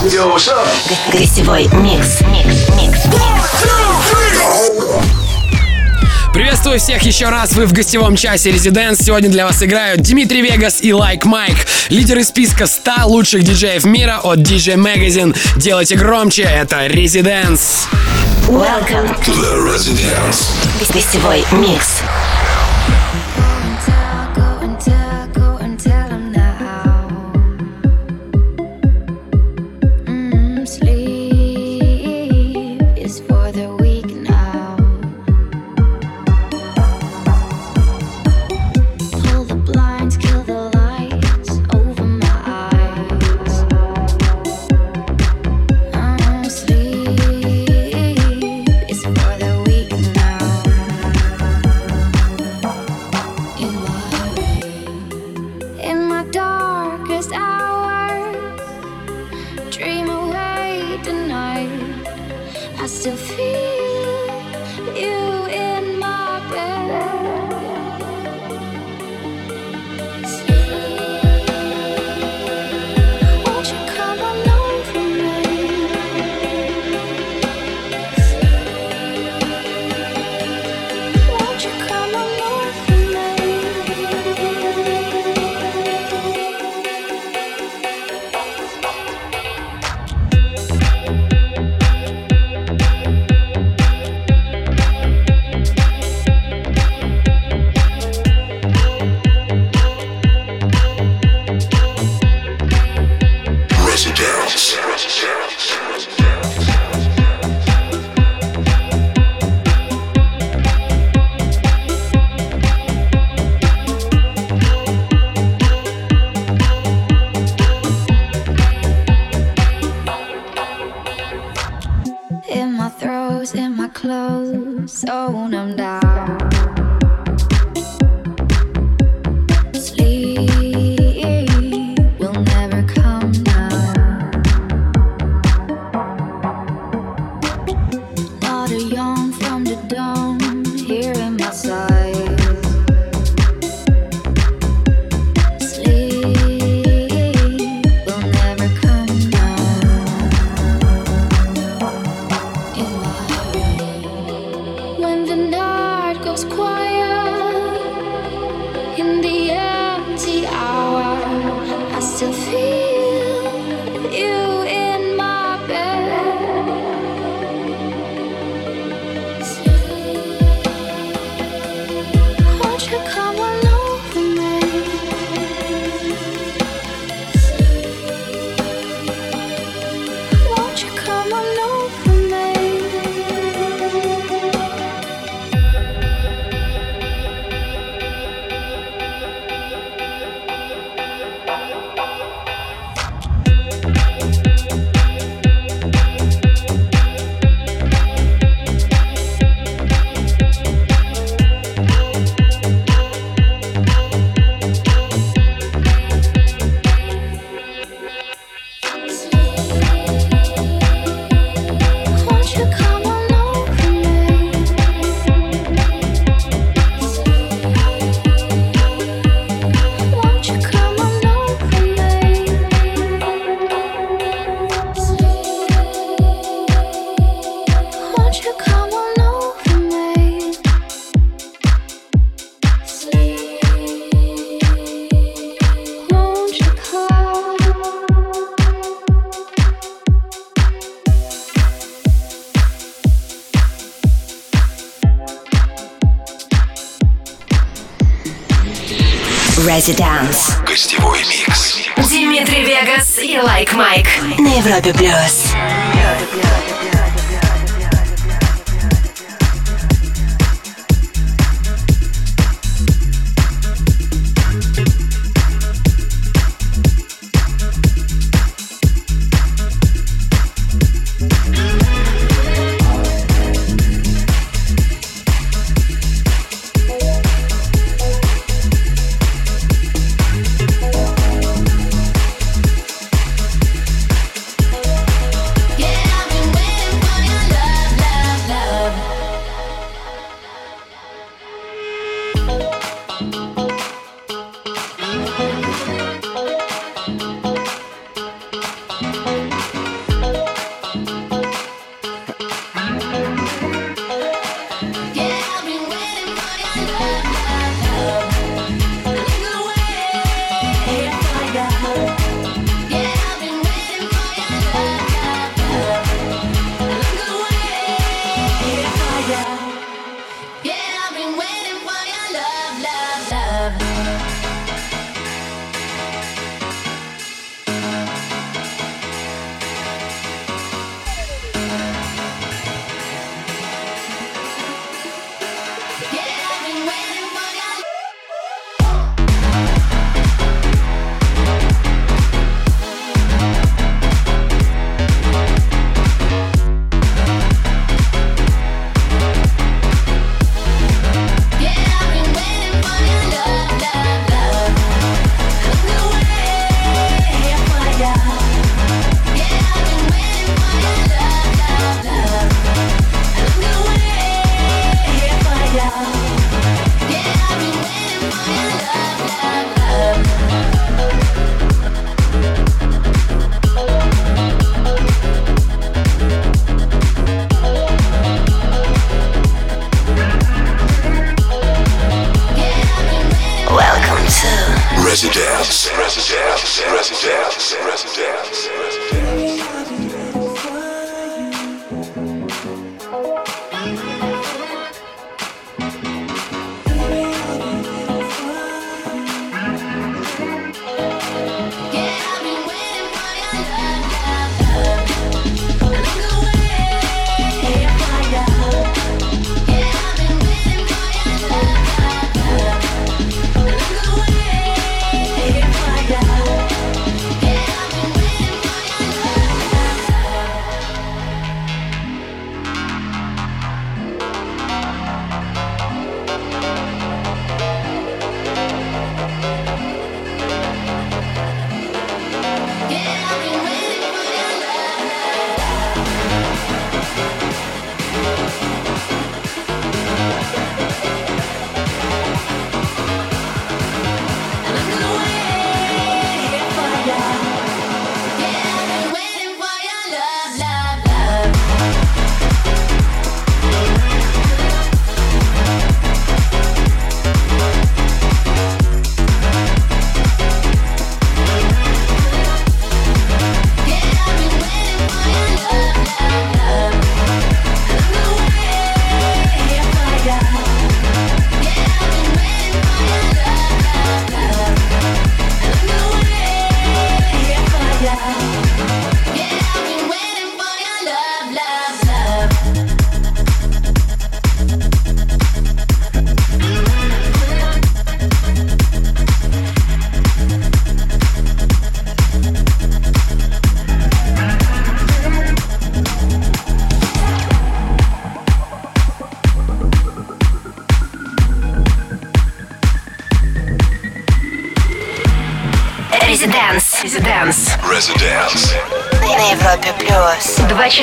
Гостевой микс. Микс. Микс. Приветствую всех еще раз, вы в гостевом часе Residents. Сегодня для вас играют Дмитрий Вегас и Лайк like Майк, лидеры списка 100 лучших диджеев мира от DJ Magazine. Делайте громче, это Residents. Welcome to the Residence. Гостевой микс. Fabio Blood.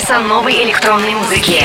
Часа новой электронной музыки.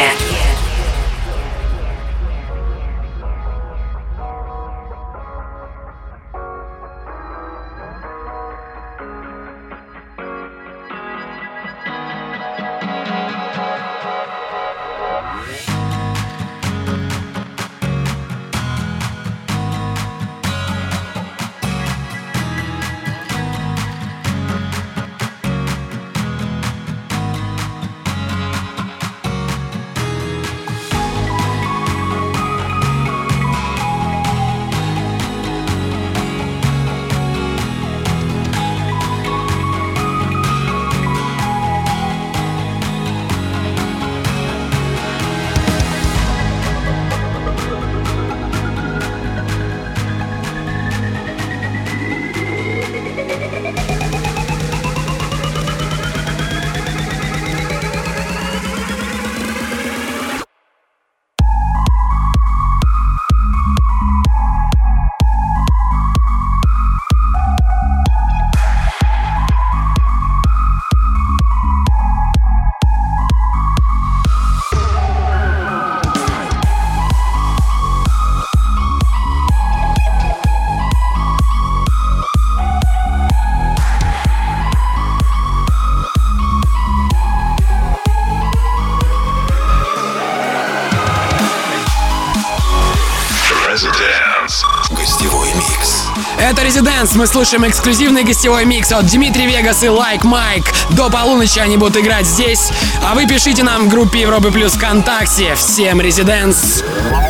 Residents мы слушаем эксклюзивный гостевой микс от Дмитрий Вегас и Like Mike. До полуночи они будут играть здесь. А вы пишите нам в группе Европы Плюс ВКонтакте. Всем Residents! Vegas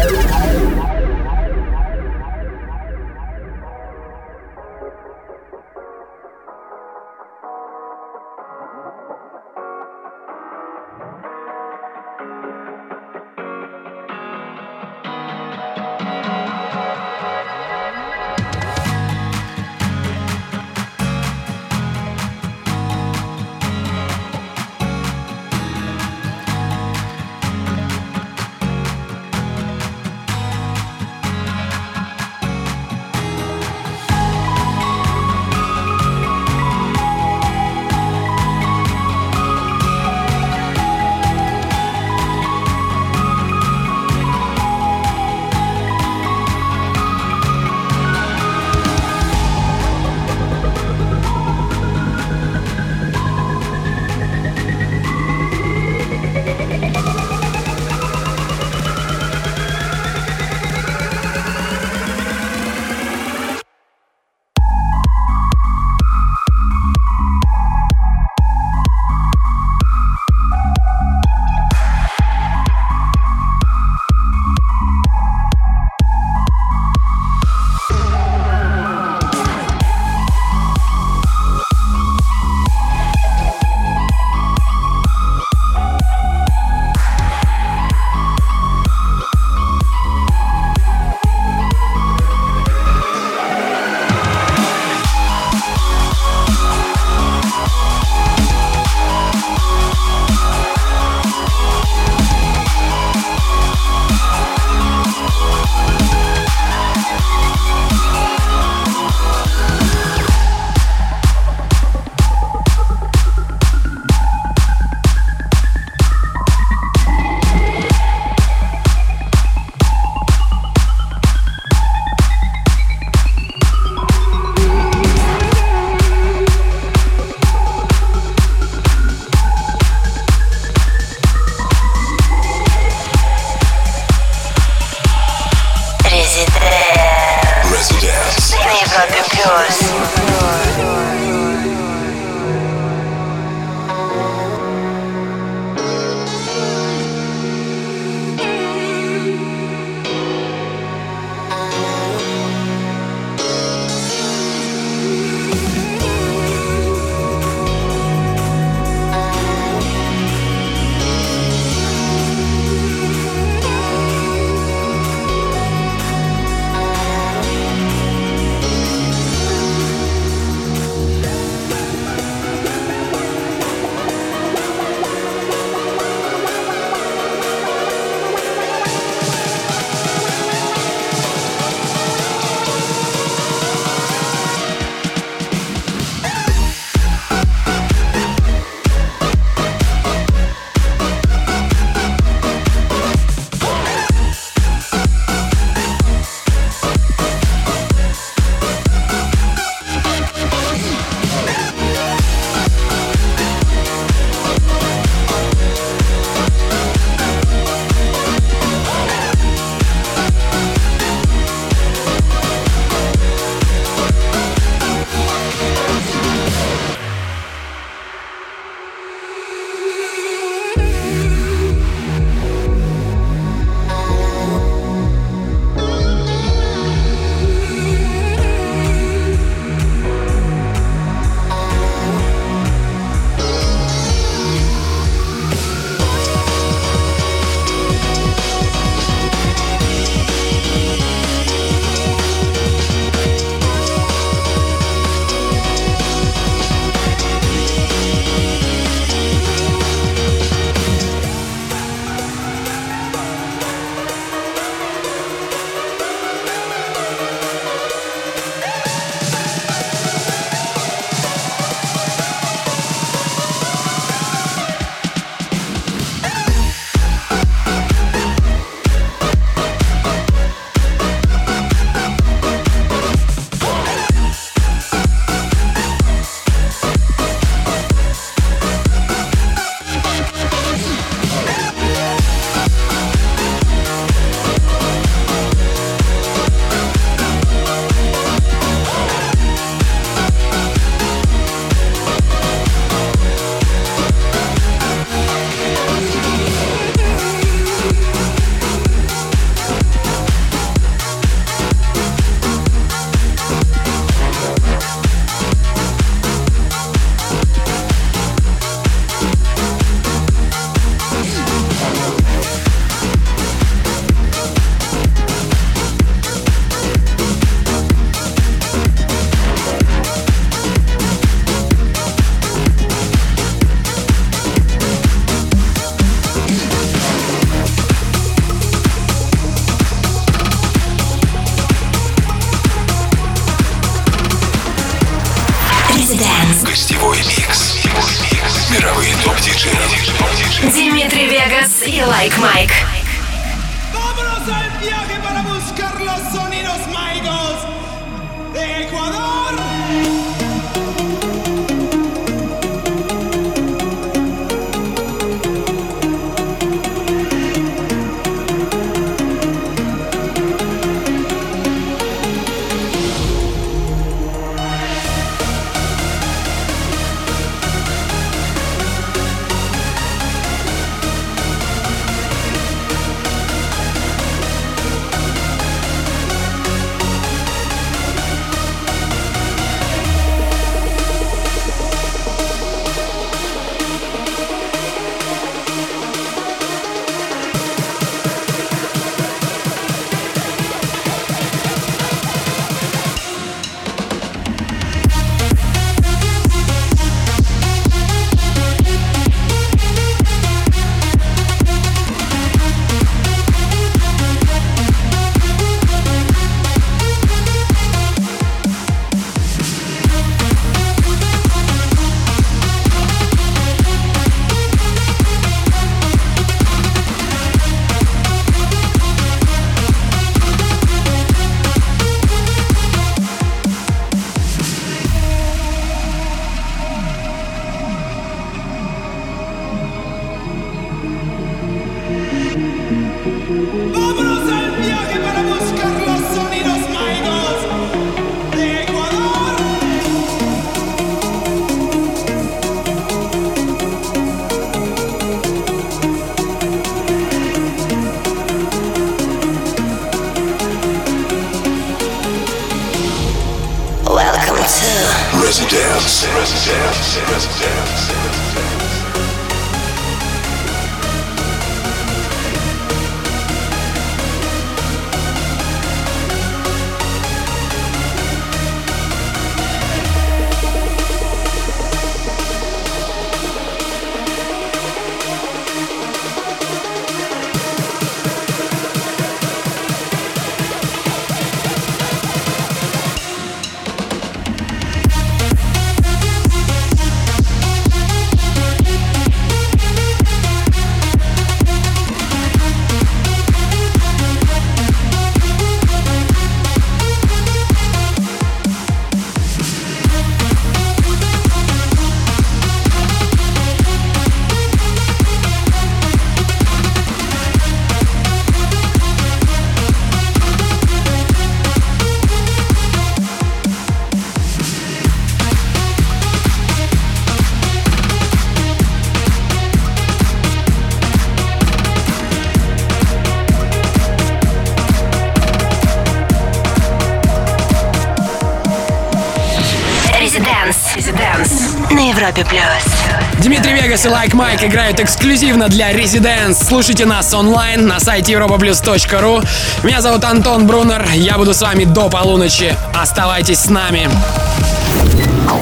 Европе плюс. Дмитрий Вегас и Лайк like Майк играют эксклюзивно для Residents. Слушайте нас онлайн на сайте europaplus.ru. Меня зовут Антон Брунер. Я буду с вами до полуночи. Оставайтесь с нами.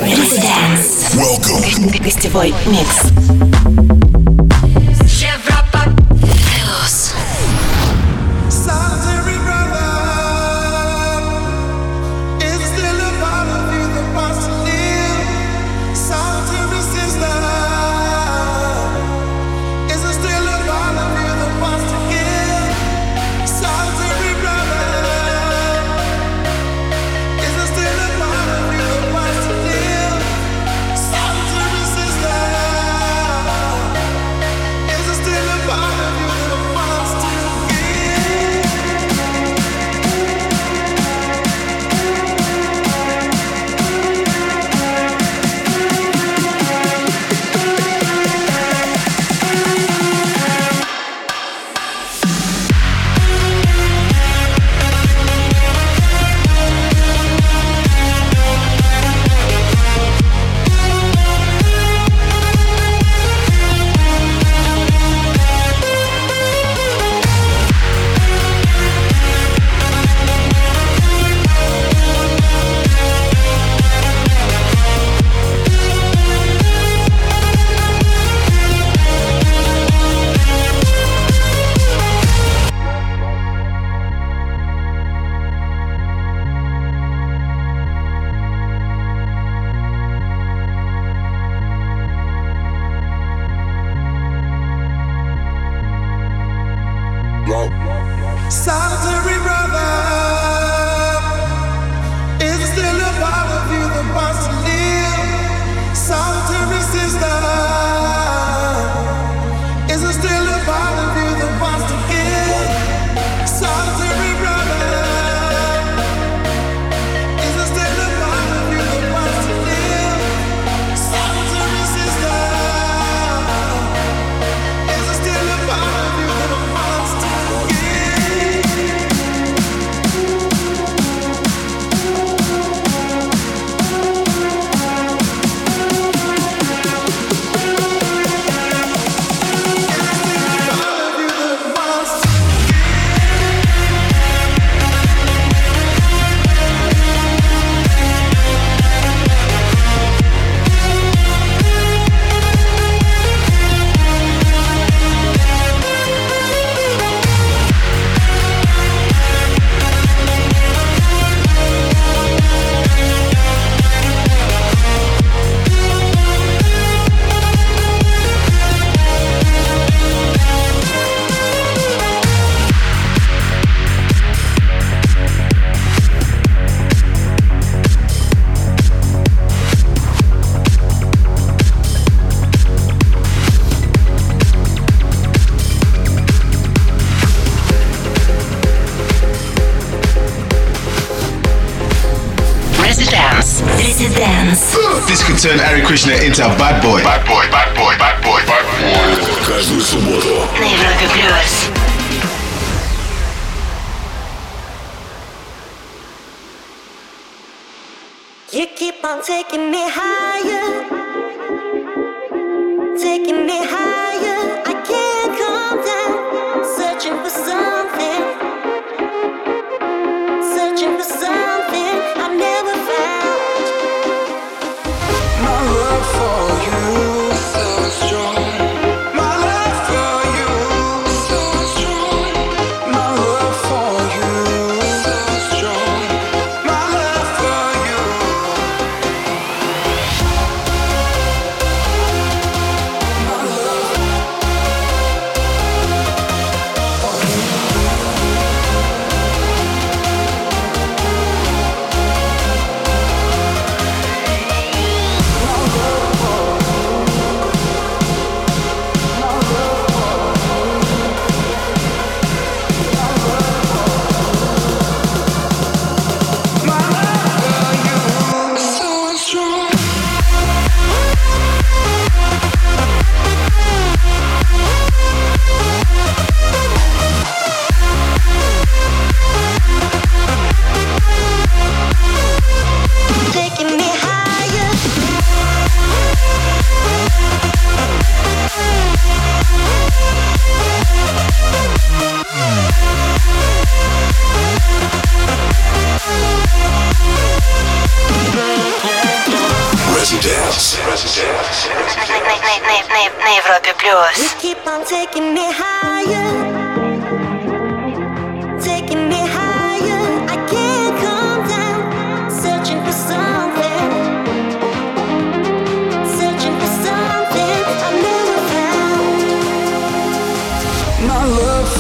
Residents. Гостевой микс. Krishna into a bad boy. Bad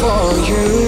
for you.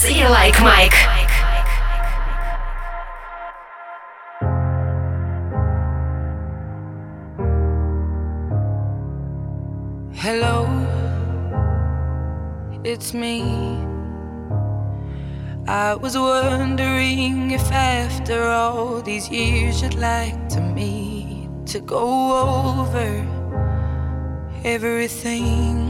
See you like Mike. Hello, it's me. I was wondering if after all these years you'd like to meet to go over everything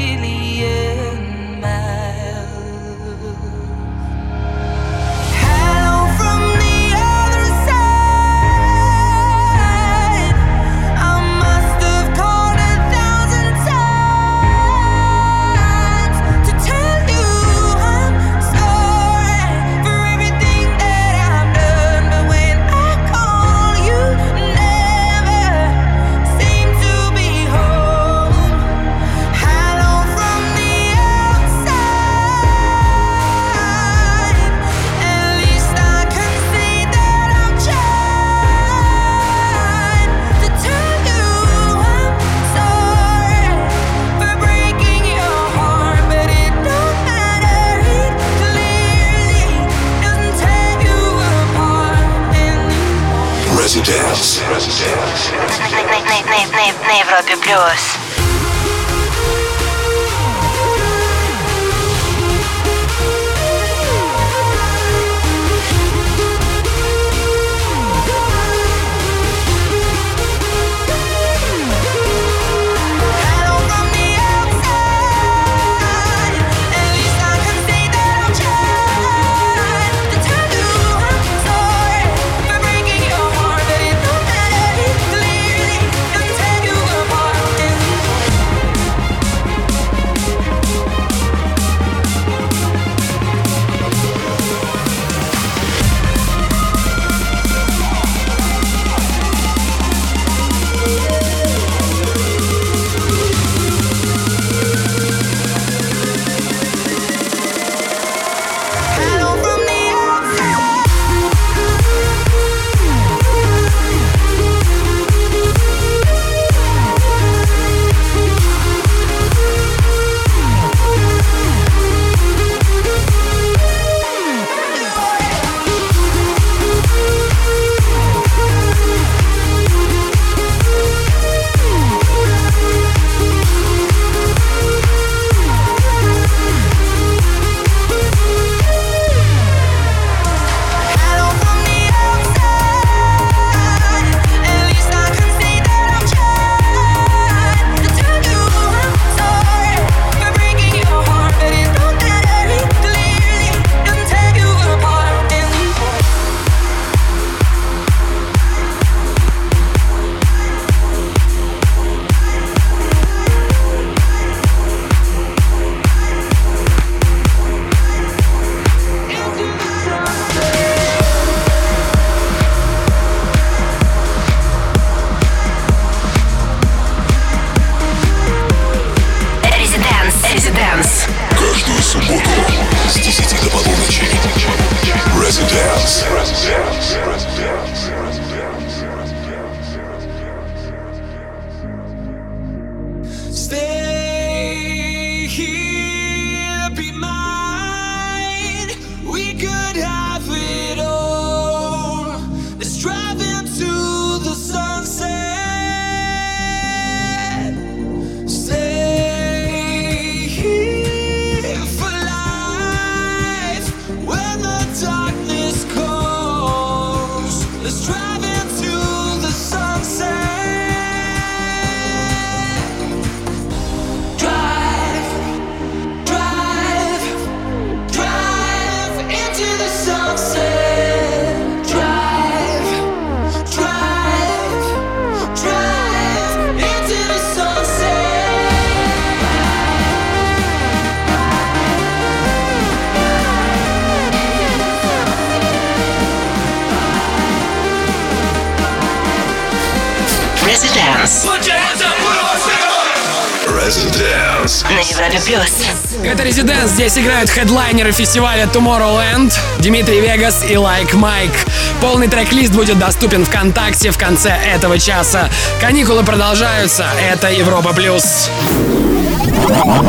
здесь играют хедлайнеры фестиваля Tomorrowland, Дмитрий Вегас и Лайк like Майк. Полный трек-лист будет доступен ВКонтакте в конце этого часа. Каникулы продолжаются, это Европа Плюс.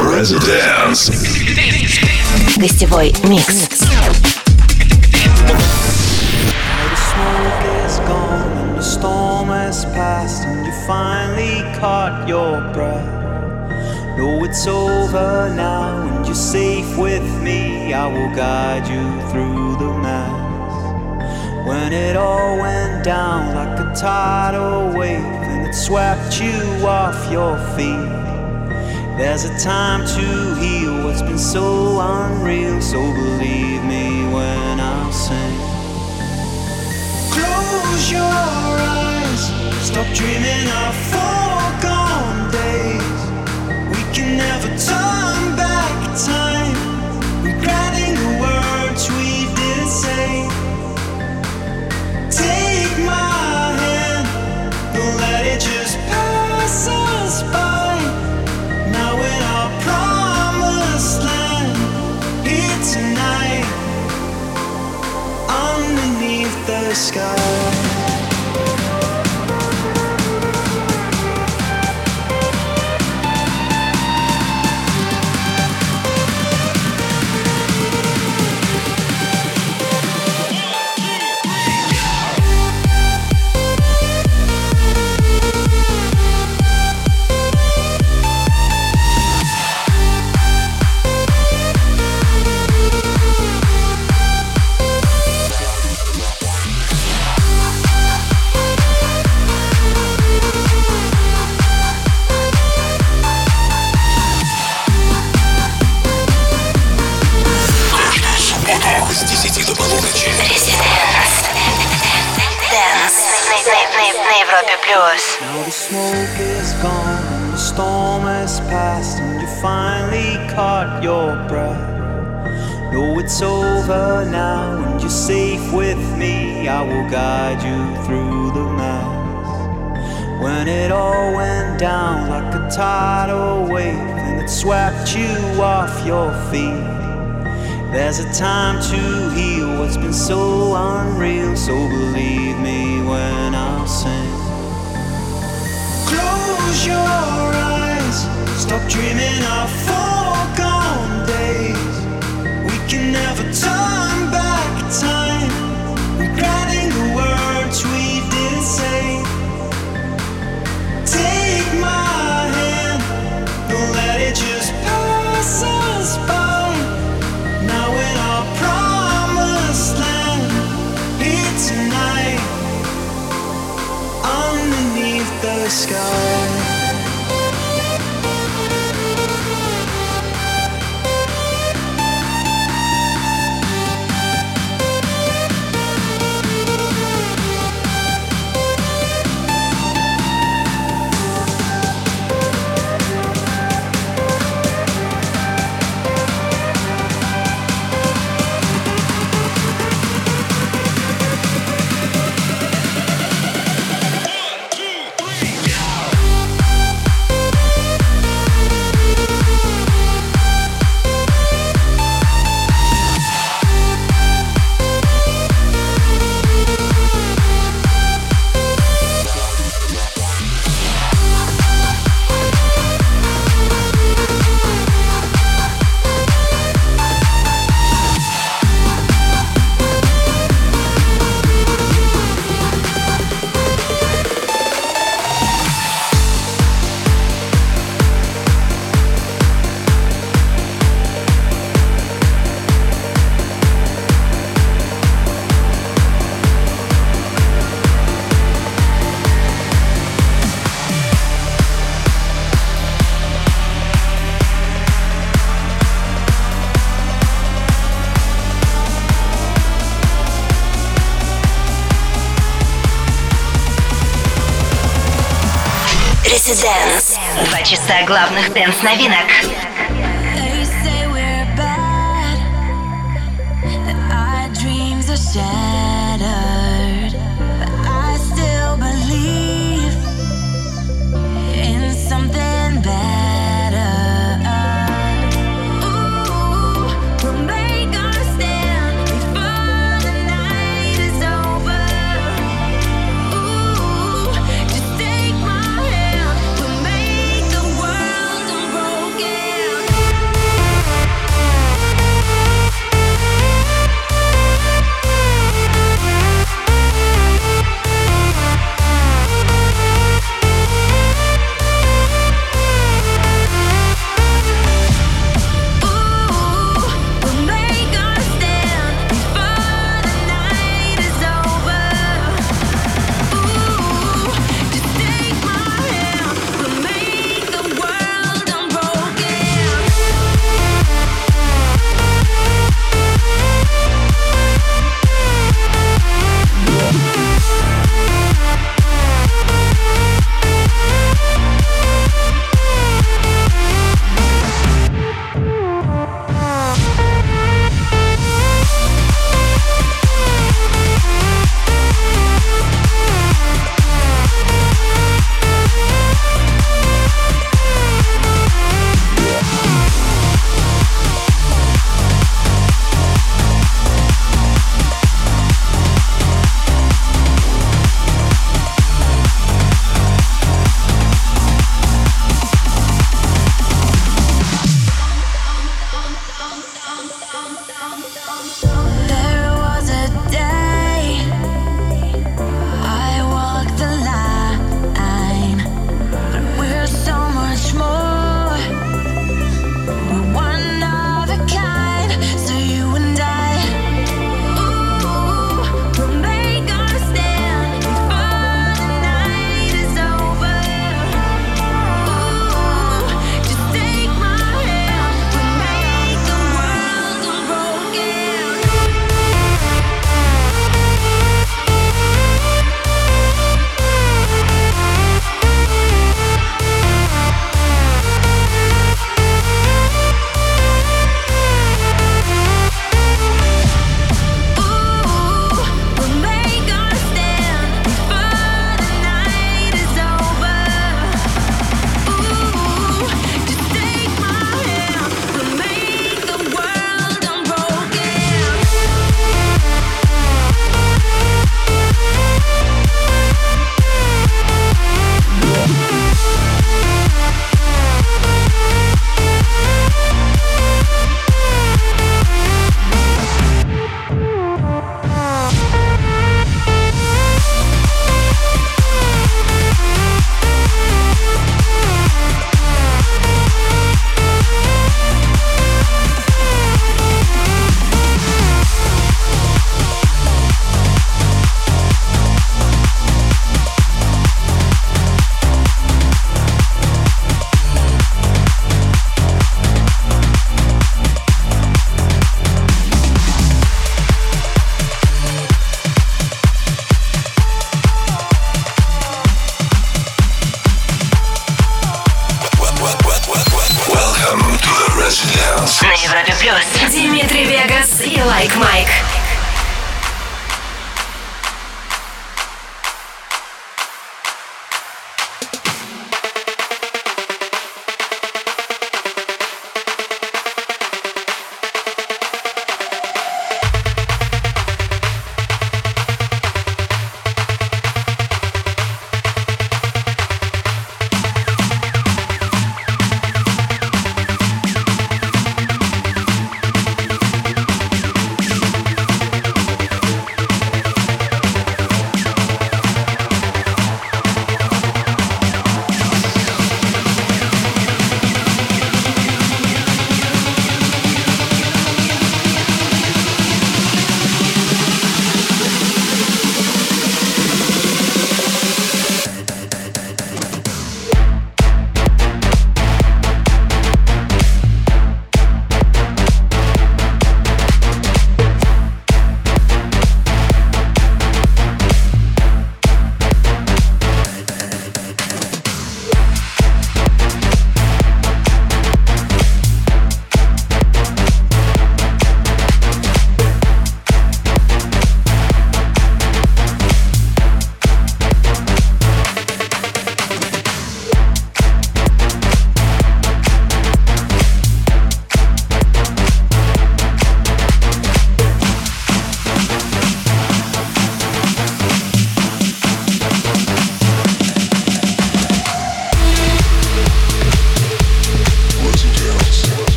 Residence. Гостевой микс. It's over now and you're safe with me. I will guide you through the mess. When it all went down like a tidal wave and it swept you off your feet. There's a time to heal what's been so unreal. So believe me when I sing. Close your eyes, stop dreaming of. We can never turn back time, regretting the words we didn't say. Take my hand, don't let it just pass us by. Now in our promised land, here tonight, underneath the sky. Европе плюс. Now the smoke is gone and the storm has passed and you finally caught your breath. No, it's over now and you're safe with me. I will guide you through the mess. When it all went down like a tidal wave and it swept you off your feet. There's a time to heal what's been so unreal. So believe me when I sing. Close your eyes, stop dreaming of foregone days. We can never turn back time, the words we didn't say. Take my hand, don't let it just pass us by. Now in our promised land, here tonight, underneath the sky. Часа главных дэнс-новинок.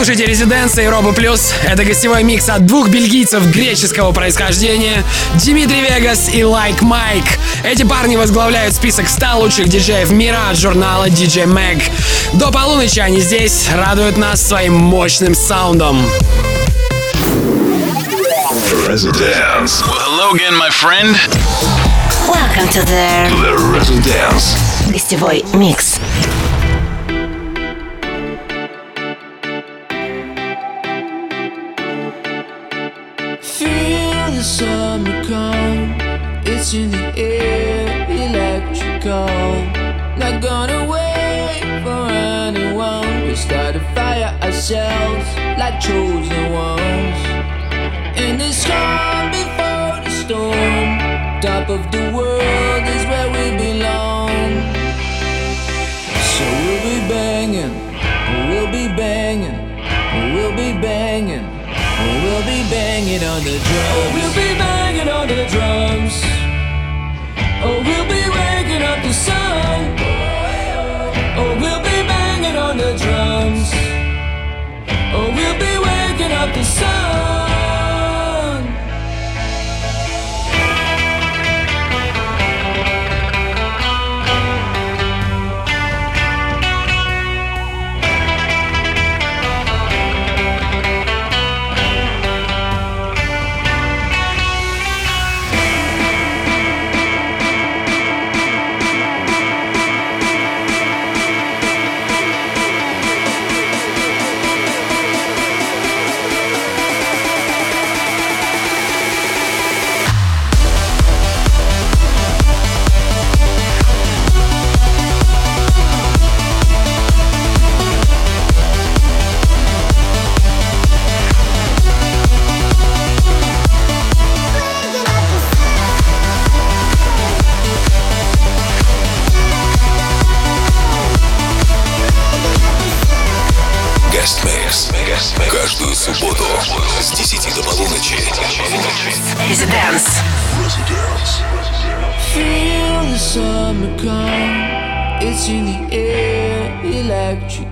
Слушаете Резиденция и Робо Плюс. Это гостевой микс от двух бельгийцев греческого происхождения Димитрий Вегас и Лайк Майк. Эти парни возглавляют список 100 лучших диджеев мира от журнала DJ Mag. До полуночи они здесь радуют нас своим мощным саундом. Residence. Well, hello again, my friend. Welcome to the, the Residence. Гостевой микс. Like chosen ones. In the calm before the storm, top of the world is where we belong. So we'll be banging, we'll be banging, we'll be banging, we'll be banging on the drums. We'll be banging on the drums.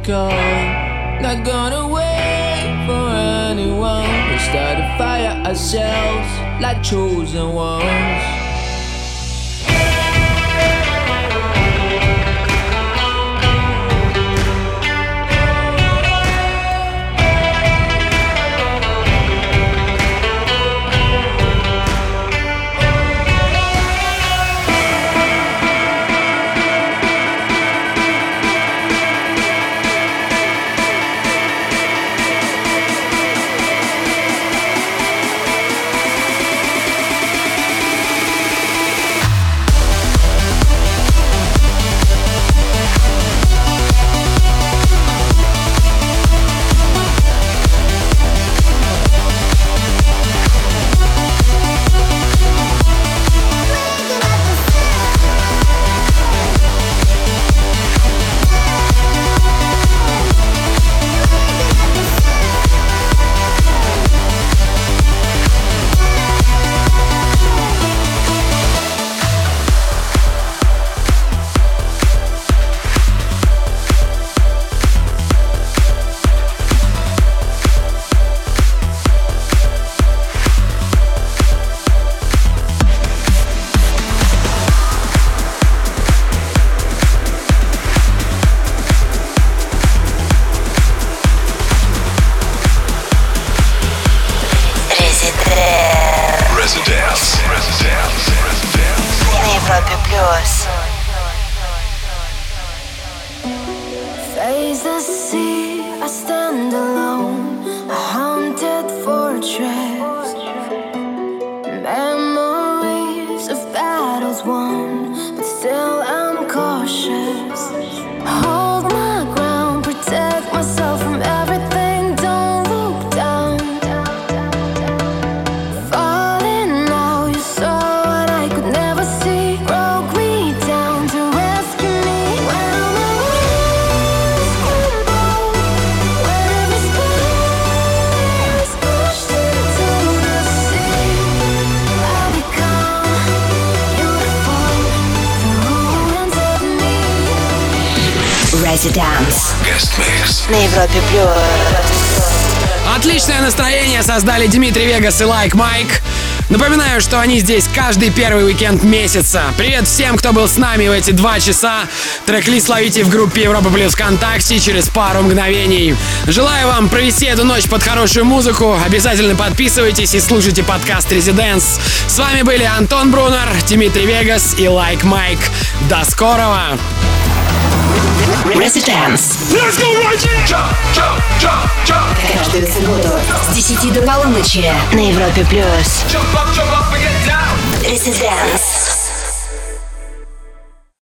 Electrical. Not gonna wait for anyone. We start a fire ourselves like chosen ones. Source. Residence. На Европе плюс. Отличное настроение создали Дмитрий Вегас и Лайк Майк. Напоминаю, что они здесь каждый первый уикенд месяца. Привет всем, кто был с нами в эти два часа. Трек-лист ловите в группе Европа Плюс ВКонтакте через пару мгновений. Желаю вам провести эту ночь под хорошую музыку. Обязательно подписывайтесь и слушайте подкаст Резиденс. С вами были Антон Брунер, Дмитрий Вегас и Лайк Майк. До скорого! Residence. Let's go right jump, jump, jump, jump. Каждую субботу с 10 до полуночи на Европе плюс. Residence.